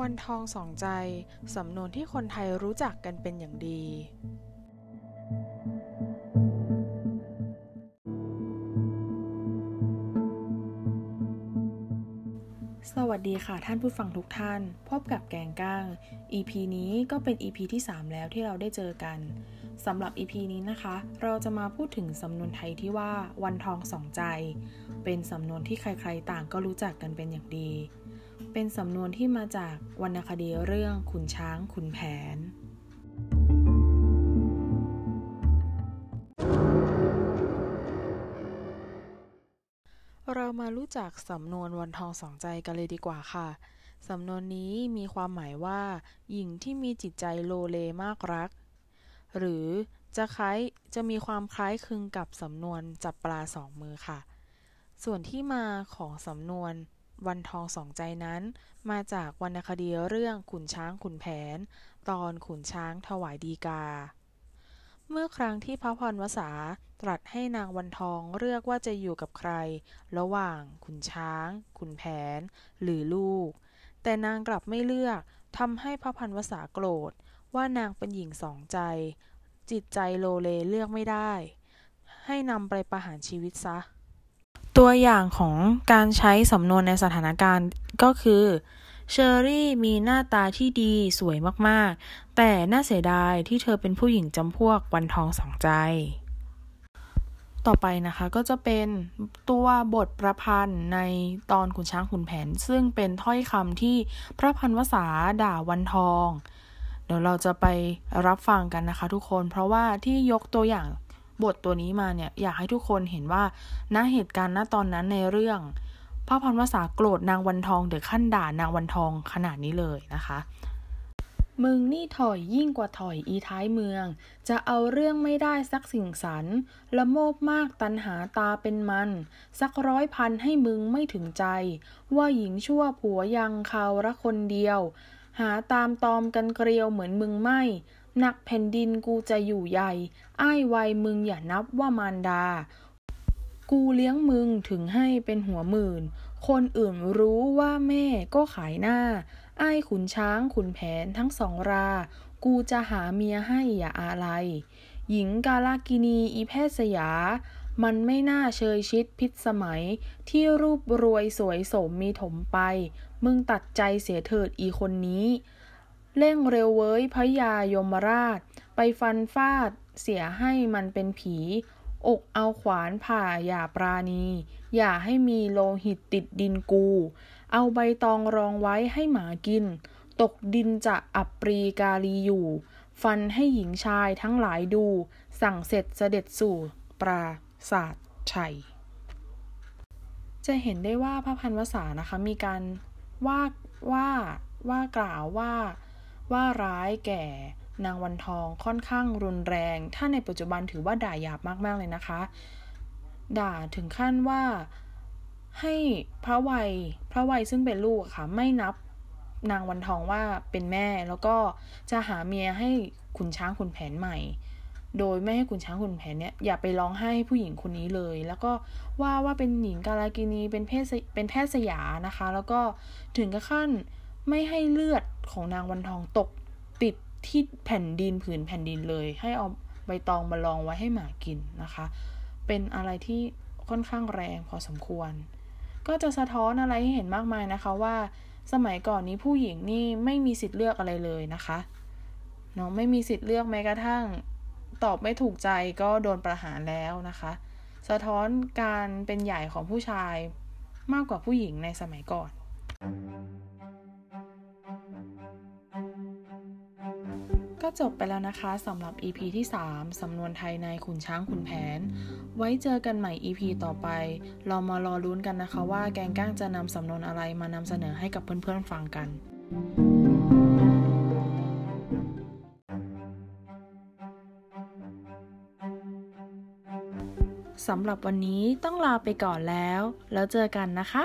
วันทองสองใจ สำนวนที่คนไทยรู้จักกันเป็นอย่างดี สวัสดีค่ะท่านผู้ฟังทุกท่าน พบกับแกงก้าง EP นี้ก็เป็น EP ที่ 3 แล้วที่เราได้เจอกันสำหรับ EP นี้นะคะ เราจะมาพูดถึงสำนวนไทยที่ว่าวันทองสองใจ เป็นสำนวนที่ใครๆต่างก็รู้จักกันเป็นอย่างดี เป็นสำนวนที่มาจากวรรณคดีเรื่องขุนช้างขุนแผน เรามารู้จักสำนวนวันทองสองใจกันเลยดีกว่าค่ะ สำนวนนี้มีความหมายว่า หญิงที่มีจิตใจโลเลมากรัก หรือจะคล้ายจะมีความคล้ายคลึงกับสำนวนจับปลาสองมือค่ะ ส่วนที่มาของสำนวน วันทองสองใจนั้น มาจากวรรณคดีเรื่องขุนช้างขุนแผน ตอนขุนช้างถวายดีกา เมื่อครั้งที่พระพรวษาตรัสให้นางวันทองเลือกว่าจะอยู่กับใคร ระหว่างขุนช้าง ขุนแผน หรือลูก แต่นางกลับไม่เลือกทำให้พระพันวษาโกรธ ว่านางเป็นหญิงสองใจ จิตใจโลเลเลือกไม่ได้ ให้นำไปประหารชีวิตซะ ตัวอย่างของการใช้สำนวนในสถานการณ์ก็คือเชอรี่มีหน้าตาที่ดีสวยมากๆ แต่น่าเสียดายที่เธอเป็นผู้หญิงจำพวกวันทองสองใจ ต่อไปนะคะก็จะเป็นตัวบทประพันธ์ในตอนขุนช้างขุนแผน ซึ่งเป็นถ้อยคำที่พระพันวษาด่าวันทอง เดี๋ยวเราจะไปรับฟังกันนะคะทุกคนเพราะว่าที่ยกตัวอย่าง บทตัวนี้มาเนี่ยอยากให้ทุกคนเห็นว่าณเหตุการณ์ณตอนนั้นในเรื่องพระพันวษาโกรธนางวันทองเดือขั้นด่านางวันทองขนาดนี้เลยนะคะ มึงนี่ถอยยิ่งกว่าถอยอีท้ายเมือง จะเอาเรื่องไม่ได้สักสิ่งสันละโมบมากตันหาตาเป็นมัน สักร้อยพันให้มึงไม่ถึงใจ ว่าหญิงชั่วผัวยังเขาระคนเดียว หาตามตอมกันเกลียวเหมือนมึงไม่ หนักแผ่นดินกูจะอยู่ใหญ่ อ้ายวัยมึงอย่านับว่ามารดา กูเลี้ยงมึงถึงให้เป็นหัวหมื่น คนอื่นรู้ว่าแม่ก็ขายหน้า อ้ายขุนช้างขุนแผนทั้งสองรา กูจะหาเมียให้อย่าอะไร หญิงกาลากินีอีแพทย์สยา มันไม่น่าเชยชิดพิษสมัย ที่รูปรวยสวยสมมีถมไป มึงตัดใจเสียเถิดอีคนนี้ เร่งเร็วเว้ยพระยายมราช ไปฟันฟาด เสียให้มันเป็นผี อกเอาขวานผ่าอย่าปราณี อย่าให้มีโลหิตติดดินกู เอาใบตองรองไว้ให้หมากิน ตกดินจะอับปรีกาลีอยู่ ฟันให้หญิงชายทั้งหลายดู สั่งเสร็จเสด็จสู่ปราศาสชัย จะเห็นได้ว่าพระพันวษานะคะ มีการว่าว่าว่ากล่าวว่า ว่าร้ายแก่ นางวันทองค่อนข้างรุนแรง ถ้าในปัจจุบันถือว่าด่าหยาบมากๆเลยนะคะ ด่าถึงขั้นว่าให้พระวัยพระวัยซึ่งเป็นลูกค่ะ ไม่นับนางวันทองว่าเป็นแม่แล้วก็จะหาเมียให้ขุนช้างขุนแผนใหม่ โดยไม่ให้ขุนช้างขุนแผนเนี่ยอย่าไปร้องไห้ผู้หญิงคนนี้เลย แล้วก็ว่าว่าเป็นหญิงกาลากินีเป็นเพศเป็นแพทย์สยานะคะ แล้วก็ถึงกับขั้น ไม่ให้เลือดของนางวันทองตกติดที่แผ่นดินผืนแผ่นดินเลย ให้เอาใบตองมาลองไว้ให้หมากินนะคะ เป็นอะไรที่ค่อนข้างแรงพอสมควร ก็จะสะท้อนอะไรให้เห็นมากมายนะคะว่า สมัยก่อนนี้ผู้หญิงนี่ไม่มีสิทธิ์เลือกอะไรเลยนะคะเนาะไม่มีสิทธิ์เลือกแม้กระทั่งตอบไม่ถูกใจก็โดนประหารแล้วนะคะ สะท้อนการเป็นใหญ่ของผู้ชายมากกว่าผู้หญิงในสมัยก่อน ก็จบไปแล้วนะคะสำหรับ EP ที่ 3 สำนวนไทยในขุนช้างขุนแผน ไว้เจอกันใหม่ EP ต่อไป เรามารอลุ้นกันนะคะว่าแกงก้างจะนำสำนวนอะไรมานำเสนอให้กับเพื่อนๆฟังกัน สำหรับวันนี้ต้องลาไปก่อนแล้ว แล้วเจอกันนะคะ